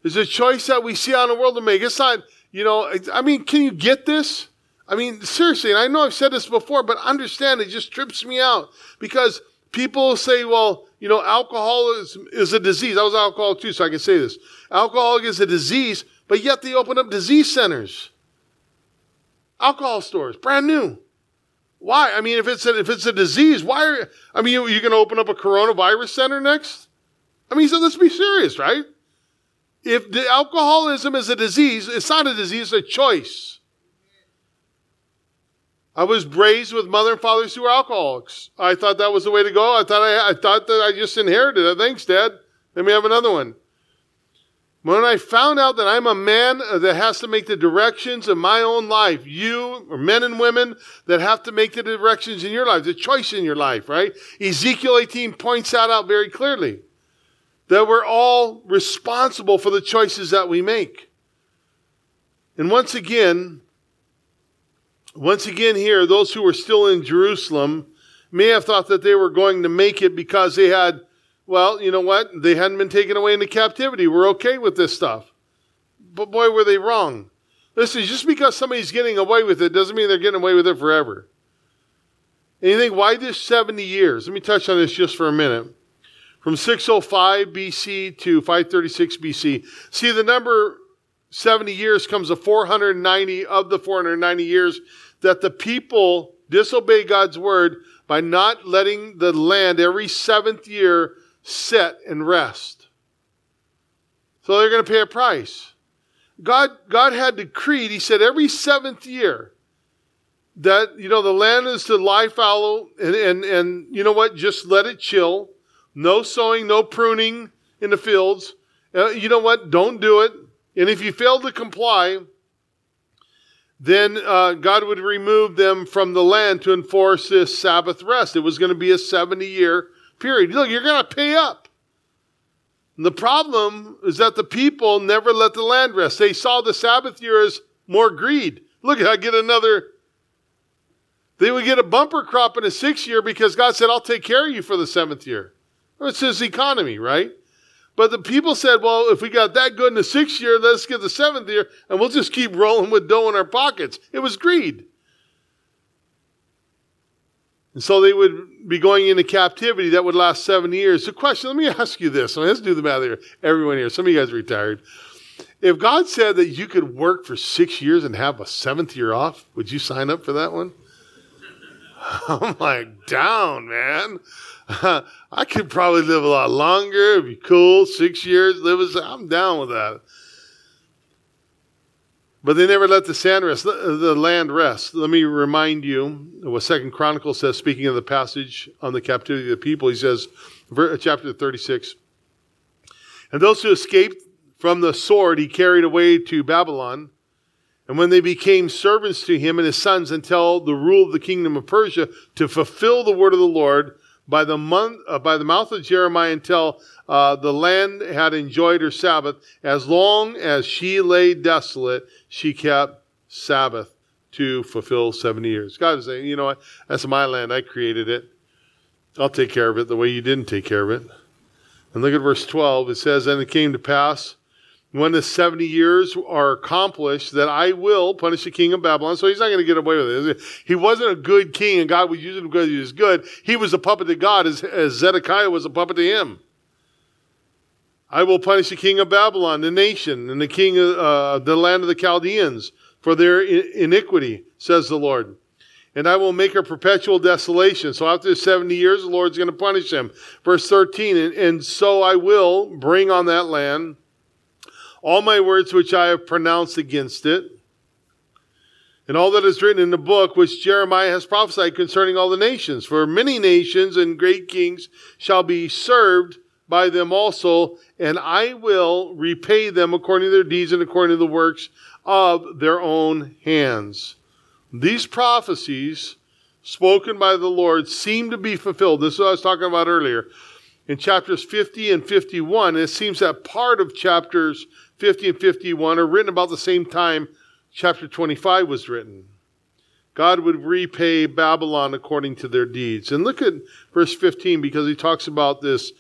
It's a choice that we see on the world to make. It's not, you know, I mean, can you get this? I mean, seriously, and I know I've said this before, but understand it just trips me out because people say, well, you know, alcohol is, is a disease. I was alcoholic too, so I can say this. Alcohol is a disease, but yet they open up disease centers, alcohol stores, brand new. Why? I mean, if it's a, if it's a disease, why are I mean, you, you going to open up a coronavirus center next? I mean, so let's be serious, right? If the alcoholism is a disease, it's not a disease, it's a choice. I was raised with mother and fathers who were alcoholics. I thought that was the way to go. I thought I, I thought that I just inherited it. Thanks, Dad. Let me have another one. When I found out that I'm a man that has to make the directions in my own life, you or men and women that have to make the directions in your life, the choice in your life, right? Ezekiel 18 points that out very clearly. That we're all responsible for the choices that we make. And once again, once again, here, those who were still in Jerusalem may have thought that they were going to make it because they had, well, you know what? They hadn't been taken away into captivity. We're okay with this stuff. But boy, were they wrong. Listen, just because somebody's getting away with it doesn't mean they're getting away with it forever. And you think, why this 70 years? Let me touch on this just for a minute. From 605 BC to 536 BC. See, the number 70 years comes to 490 of the 490 years that the people disobey God's word by not letting the land every seventh year set and rest. So they're going to pay a price. God, God had decreed, He said, every seventh year that, you know, the land is to lie fallow and, and, and you know what? Just let it chill. No sowing, no pruning in the fields. Uh, you know what? Don't do it. And if you fail to comply, then uh, God would remove them from the land to enforce this Sabbath rest. It was going to be a 70 year period. Look, you're going to pay up. And the problem is that the people never let the land rest. They saw the Sabbath year as more greed. Look, I get another. They would get a bumper crop in a sixth year because God said, I'll take care of you for the seventh year. It's his economy, right? But the people said, well, if we got that good in the sixth year, let's get the seventh year, and we'll just keep rolling with dough in our pockets. It was greed. And so they would be going into captivity that would last seven years. The question, let me ask you this. Let's do the math here. Everyone here, some of you guys are retired. If God said that you could work for six years and have a seventh year off, would you sign up for that one? I'm like, down, man. I could probably live a lot longer. It'd be cool. Six years, live as I'm down with that. But they never let the sand rest, the land rest. Let me remind you what Second Chronicles says, speaking of the passage on the captivity of the people. He says, chapter 36, and those who escaped from the sword he carried away to Babylon. And when they became servants to him and his sons until the rule of the kingdom of Persia to fulfill the word of the Lord by the month, uh, by the mouth of Jeremiah until uh, the land had enjoyed her Sabbath, as long as she lay desolate, she kept Sabbath to fulfill 70 years. God is saying, you know what? That's my land. I created it. I'll take care of it the way you didn't take care of it. And look at verse 12. It says, And it came to pass when the 70 years are accomplished that I will punish the king of Babylon. So he's not going to get away with it. He wasn't a good king and God was using him because he was good. He was a puppet to God as, as Zedekiah was a puppet to him. I will punish the king of Babylon, the nation, and the king of uh, the land of the Chaldeans for their iniquity, says the Lord. And I will make a perpetual desolation. So after 70 years, the Lord's going to punish them. Verse 13, and, and so I will bring on that land all my words which I have pronounced against it, and all that is written in the book which Jeremiah has prophesied concerning all the nations. For many nations and great kings shall be served by them also, and I will repay them according to their deeds and according to the works of their own hands. These prophecies spoken by the Lord seem to be fulfilled. This is what I was talking about earlier. In chapters 50 and 51, it seems that part of chapters 50 and 51 are written about the same time chapter 25 was written. God would repay Babylon according to their deeds. And look at verse 15 because he talks about this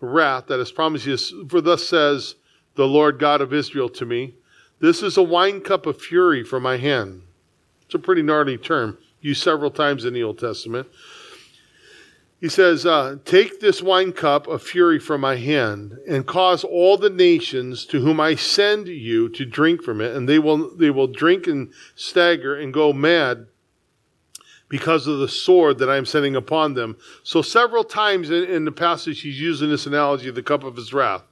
wrath that is promised you. For thus says the Lord God of Israel to me, This is a wine cup of fury from my hand. It's a pretty gnarly term, used several times in the Old Testament. He says, uh, Take this wine cup of fury from my hand, and cause all the nations to whom I send you to drink from it, and they will, they will drink and stagger and go mad because of the sword that I am sending upon them. So, several times in, in the passage, he's using this analogy of the cup of his wrath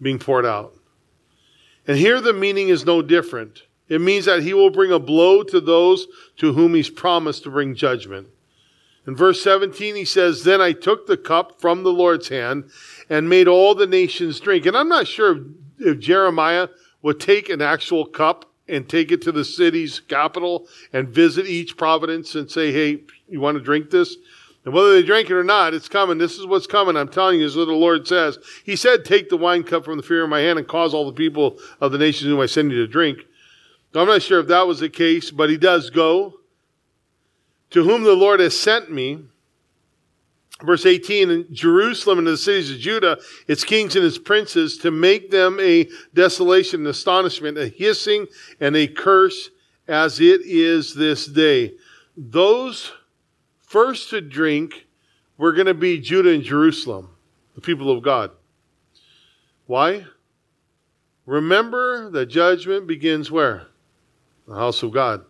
being poured out. And here the meaning is no different. It means that he will bring a blow to those to whom he's promised to bring judgment. In verse 17, he says, Then I took the cup from the Lord's hand and made all the nations drink. And I'm not sure if, if Jeremiah would take an actual cup and take it to the city's capital and visit each providence and say, Hey, you want to drink this? And whether they drank it or not, it's coming. This is what's coming. I'm telling you, is what the Lord says. He said, Take the wine cup from the fear of my hand and cause all the people of the nations whom I send you to drink. I'm not sure if that was the case, but he does go to whom the Lord has sent me. Verse 18, in Jerusalem and the cities of Judah, its kings and its princes, to make them a desolation and astonishment, a hissing and a curse as it is this day. Those first to drink were going to be Judah and Jerusalem, the people of God. Why? Remember that judgment begins where? The house of God.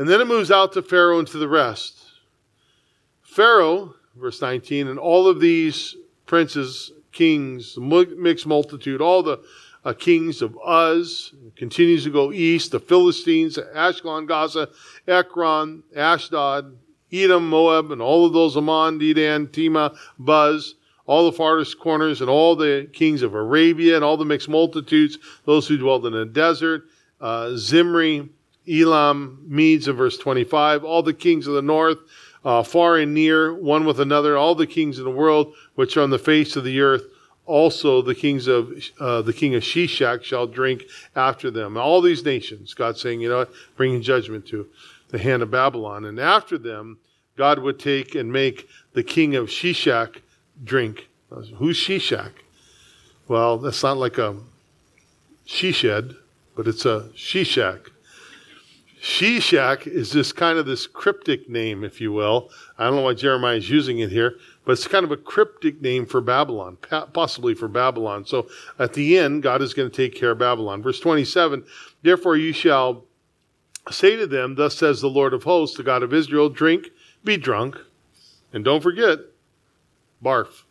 And then it moves out to Pharaoh and to the rest. Pharaoh, verse 19, and all of these princes, kings, mixed multitude, all the uh, kings of Uz, continues to go east, the Philistines, Ashkelon, Gaza, Ekron, Ashdod, Edom, Moab, and all of those Ammon, Dedan, Tema, Buz, all the farthest corners, and all the kings of Arabia, and all the mixed multitudes, those who dwelled in the desert, uh, Zimri, Elam, Medes in verse 25, all the kings of the north, uh, far and near, one with another, all the kings of the world which are on the face of the earth, also the kings of uh, the king of Shishak shall drink after them. All these nations, God saying, you know, bringing judgment to the hand of Babylon, and after them, God would take and make the king of Shishak drink. Who's Shishak? Well, that's not like a she shed, but it's a Sheshach. Sheshach is this kind of this cryptic name, if you will. I don't know why Jeremiah is using it here, but it's kind of a cryptic name for Babylon, possibly for Babylon. So at the end, God is going to take care of Babylon. Verse 27 Therefore you shall say to them, Thus says the Lord of hosts, the God of Israel, drink, be drunk, and don't forget, barf.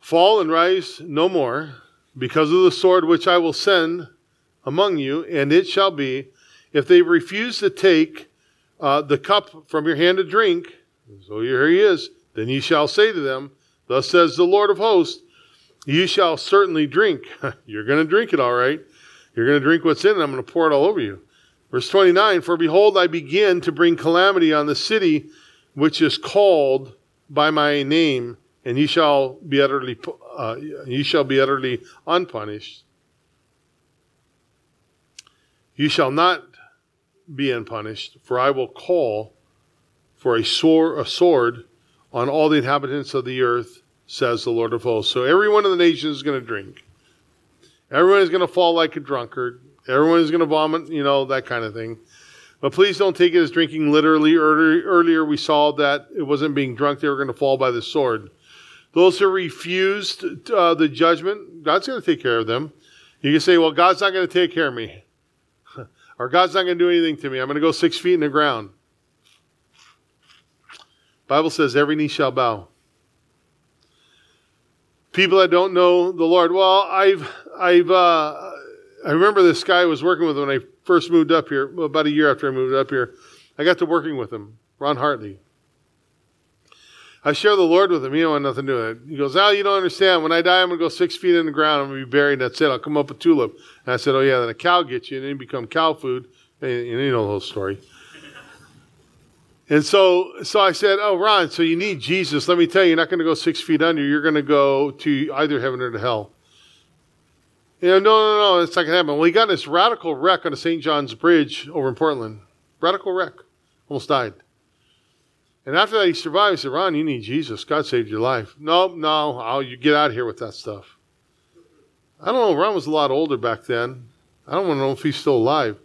Fall and rise no more, because of the sword which I will send among you, and it shall be, if they refuse to take uh, the cup from your hand to drink, so here he is, then ye shall say to them, Thus says the Lord of hosts, you shall certainly drink. You're going to drink it all right. You're going to drink what's in it. I'm going to pour it all over you. Verse 29 For behold, I begin to bring calamity on the city which is called by my name, and ye shall be utterly, uh, ye shall be utterly unpunished. You shall not be unpunished, for I will call for a sword, a sword on all the inhabitants of the earth, says the Lord of hosts. So every one of the nations is going to drink. Everyone is going to fall like a drunkard. Everyone is going to vomit, you know, that kind of thing. But please don't take it as drinking literally. Earlier we saw that it wasn't being drunk, they were going to fall by the sword. Those who refused uh, the judgment, God's going to take care of them. You can say, well, God's not going to take care of me. Or God's not going to do anything to me. I'm going to go six feet in the ground. Bible says every knee shall bow. People that don't know the Lord. Well, I've, I've, uh, I remember this guy I was working with when I first moved up here, about a year after I moved up here. I got to working with him, Ron Hartley. I share the Lord with him. He don't want nothing to do with it. He goes, Al, you don't understand. When I die, I'm going to go six feet in the ground. I'm going to be buried. That's it. I'll come up a tulip. And I said, oh, yeah, then a cow gets you, and then you become cow food. And you know the whole story. And so, so I said, "Oh, Ron, so you need Jesus. Let me tell you, you're not going to go six feet under. You're going to go to either heaven or to hell." You know, no, no, no, it's not going to happen. Well, he got this radical wreck on the St. John's Bridge over in Portland. Radical wreck. Almost died. And after that, he survived. He said, Ron, you need Jesus. God saved your life. No, no, I'll, you get out of here with that stuff. I don't know. Ron was a lot older back then. I don't want to know if he's still alive.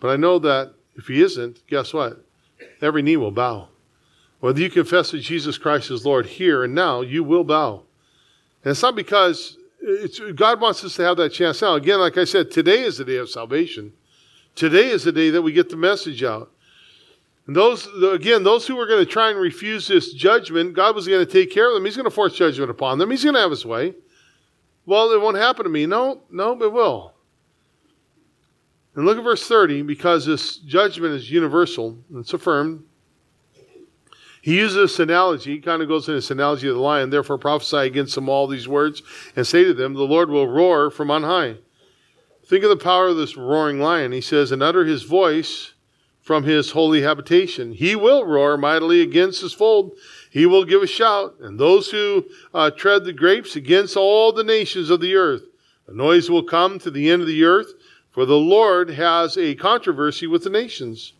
But I know that if he isn't, guess what? Every knee will bow. Whether you confess that Jesus Christ is Lord here and now, you will bow. And it's not because God wants us to have that chance now. Again, like I said, today is the day of salvation. Today is the day that we get the message out. And those, again, those who are going to try and refuse this judgment, God was going to take care of them. He's going to force judgment upon them. He's going to have his way. Well, it won't happen to me. No, no, it will. And look at verse 30, because this judgment is universal, it's affirmed. He uses this analogy, he kind of goes in this analogy of the lion, therefore prophesy against them all these words, and say to them, The Lord will roar from on high. Think of the power of this roaring lion. He says, and utter his voice from his holy habitation. He will roar mightily against his fold. He will give a shout, and those who uh, tread the grapes against all the nations of the earth. A noise will come to the end of the earth for the Lord has a controversy with the nations.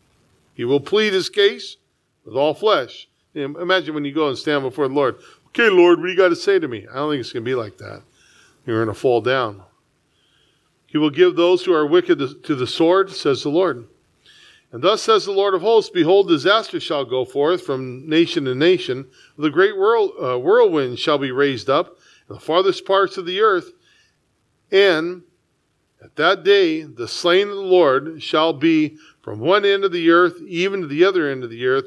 He will plead his case with all flesh. Imagine when you go and stand before the Lord. Okay, Lord, what do you got to say to me? I don't think it's going to be like that. You're going to fall down. He will give those who are wicked to the sword, says the Lord. And thus says the Lord of hosts, Behold, disaster shall go forth from nation to nation. The great whirl, uh, whirlwind shall be raised up in the farthest parts of the earth, and at that day, the slain of the Lord shall be from one end of the earth even to the other end of the earth.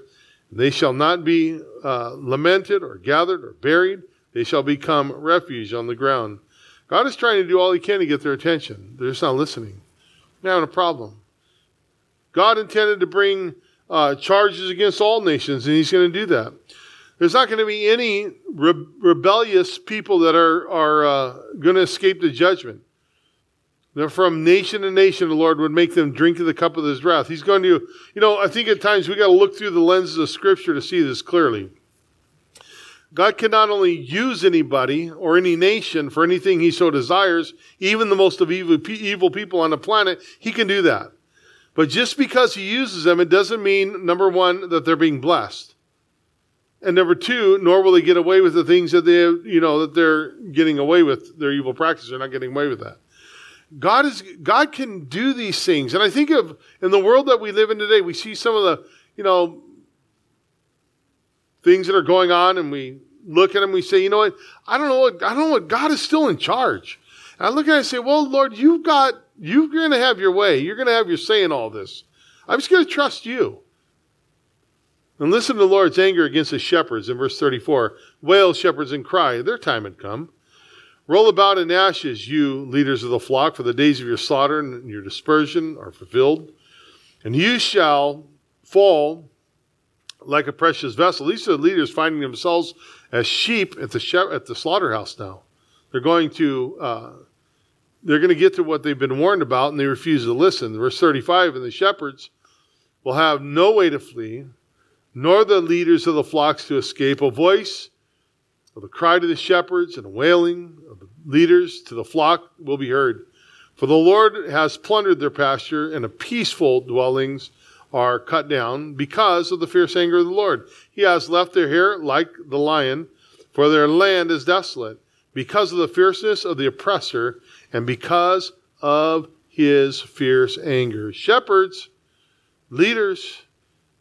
And they shall not be uh, lamented or gathered or buried. They shall become refuge on the ground. God is trying to do all he can to get their attention. They're just not listening. They're having a problem. God intended to bring uh, charges against all nations, and he's going to do that. There's not going to be any re- rebellious people that are, are uh, going to escape the judgment that from nation to nation the Lord would make them drink of the cup of his wrath. He's going to, you know, I think at times we got to look through the lenses of Scripture to see this clearly. God can not only use anybody or any nation for anything he so desires, even the most of evil, evil people on the planet, he can do that. But just because he uses them, it doesn't mean, number one, that they're being blessed. And number two, nor will they get away with the things that they, you know, that they're getting away with, their evil practice. They're not getting away with that. God is God can do these things. And I think of in the world that we live in today, we see some of the, you know, things that are going on and we look at them, we say, you know what, I don't know what I don't know what God is still in charge. And I look at it and say, Well, Lord, you've got you're gonna have your way. You're gonna have your say in all this. I'm just gonna trust you. And listen to the Lord's anger against the shepherds in verse 34. Wail, shepherds, and cry. Their time had come. Roll about in ashes, you leaders of the flock, for the days of your slaughter and your dispersion are fulfilled. And you shall fall like a precious vessel. These are the leaders finding themselves as sheep at the, she- at the slaughterhouse now. They're going to. Uh, they're going to get to what they've been warned about and they refuse to listen. Verse 35 And the shepherds will have no way to flee, nor the leaders of the flocks to escape. A voice of the cry to the shepherds and a wailing of the leaders to the flock will be heard. For the Lord has plundered their pasture, and a peaceful dwellings are cut down because of the fierce anger of the Lord. He has left their hair like the lion, for their land is desolate, because of the fierceness of the oppressor, and because of his fierce anger. Shepherds, leaders,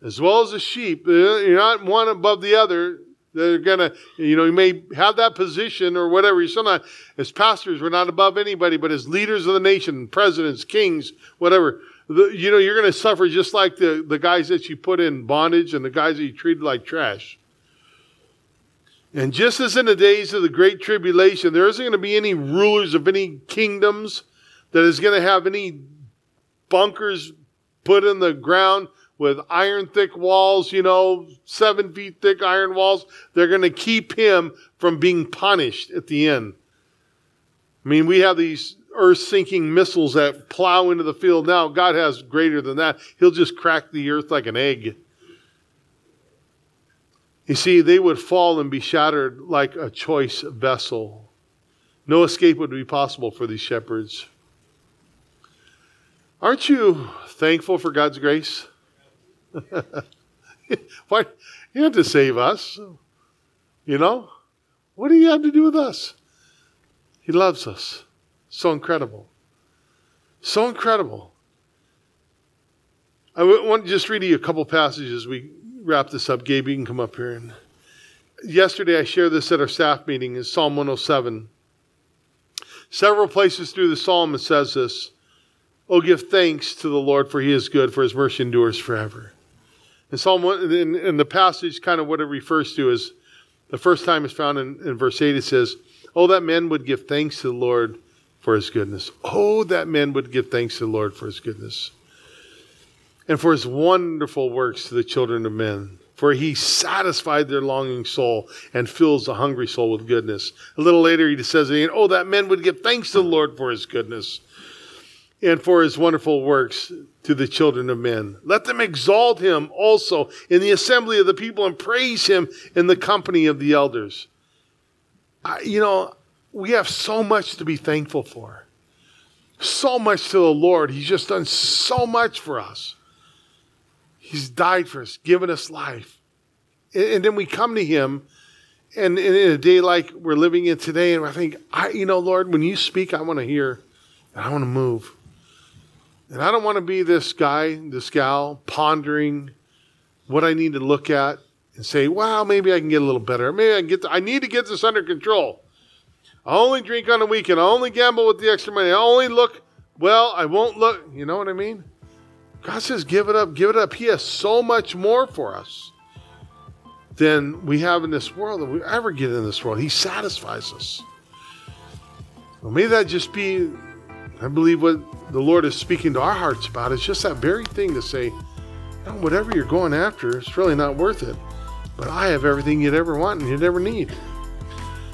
as well as the sheep, uh, you're not one above the other. They're gonna, you know, you may have that position or whatever. You're still not, as pastors, we're not above anybody, but as leaders of the nation, presidents, kings, whatever, the, you know, you're gonna suffer just like the, the guys that you put in bondage and the guys that you treated like trash. And just as in the days of the Great Tribulation, there isn't going to be any rulers of any kingdoms that is going to have any bunkers put in the ground with iron thick walls, you know, seven feet thick iron walls. They're going to keep him from being punished at the end. I mean, we have these earth sinking missiles that plow into the field now. God has greater than that. He'll just crack the earth like an egg. You see, they would fall and be shattered like a choice vessel. No escape would be possible for these shepherds. Aren't you thankful for God's grace? Why? You had to save us. You know? What do you have to do with us? He loves us. So incredible. So incredible. I want to just read you a couple passages. We wrap this up. Gabe, you can come up here. And yesterday I shared this at our staff meeting in Psalm 107. Several places through the psalm it says this Oh, give thanks to the Lord, for he is good, for his mercy endures forever. And Psalm 1, in, in the passage, kind of what it refers to is the first time it's found in, in verse 8, it says, Oh, that men would give thanks to the Lord for his goodness. Oh, that men would give thanks to the Lord for his goodness and for his wonderful works to the children of men. For he satisfied their longing soul and fills the hungry soul with goodness. A little later, he says again, Oh, that men would give thanks to the Lord for his goodness and for his wonderful works to the children of men. Let them exalt him also in the assembly of the people and praise him in the company of the elders. I, you know, we have so much to be thankful for. So much to the Lord. He's just done so much for us. He's died for us, given us life. And, then we come to him and, in a day like we're living in today, and I think, I, you know, Lord, when you speak, I want to hear and I want to move. And I don't want to be this guy, this gal, pondering what I need to look at and say, well, maybe I can get a little better. Maybe I can get, to, I need to get this under control. I only drink on the weekend. I only gamble with the extra money. I only look, well, I won't look. You know what I mean? God says, give it up, give it up. He has so much more for us than we have in this world, than we ever get in this world. He satisfies us. Well, may that just be, I believe, what the Lord is speaking to our hearts about. It's just that very thing to say, oh, whatever you're going after, it's really not worth it. But I have everything you'd ever want and you'd ever need.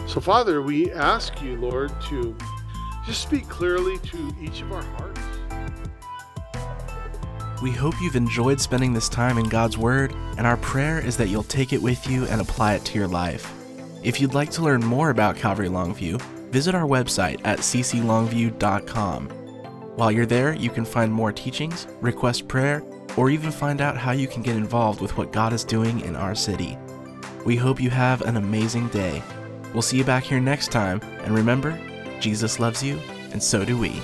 So, Father, we ask you, Lord, to just speak clearly to each of our hearts. We hope you've enjoyed spending this time in God's Word, and our prayer is that you'll take it with you and apply it to your life. If you'd like to learn more about Calvary Longview, visit our website at cclongview.com. While you're there, you can find more teachings, request prayer, or even find out how you can get involved with what God is doing in our city. We hope you have an amazing day. We'll see you back here next time, and remember, Jesus loves you, and so do we.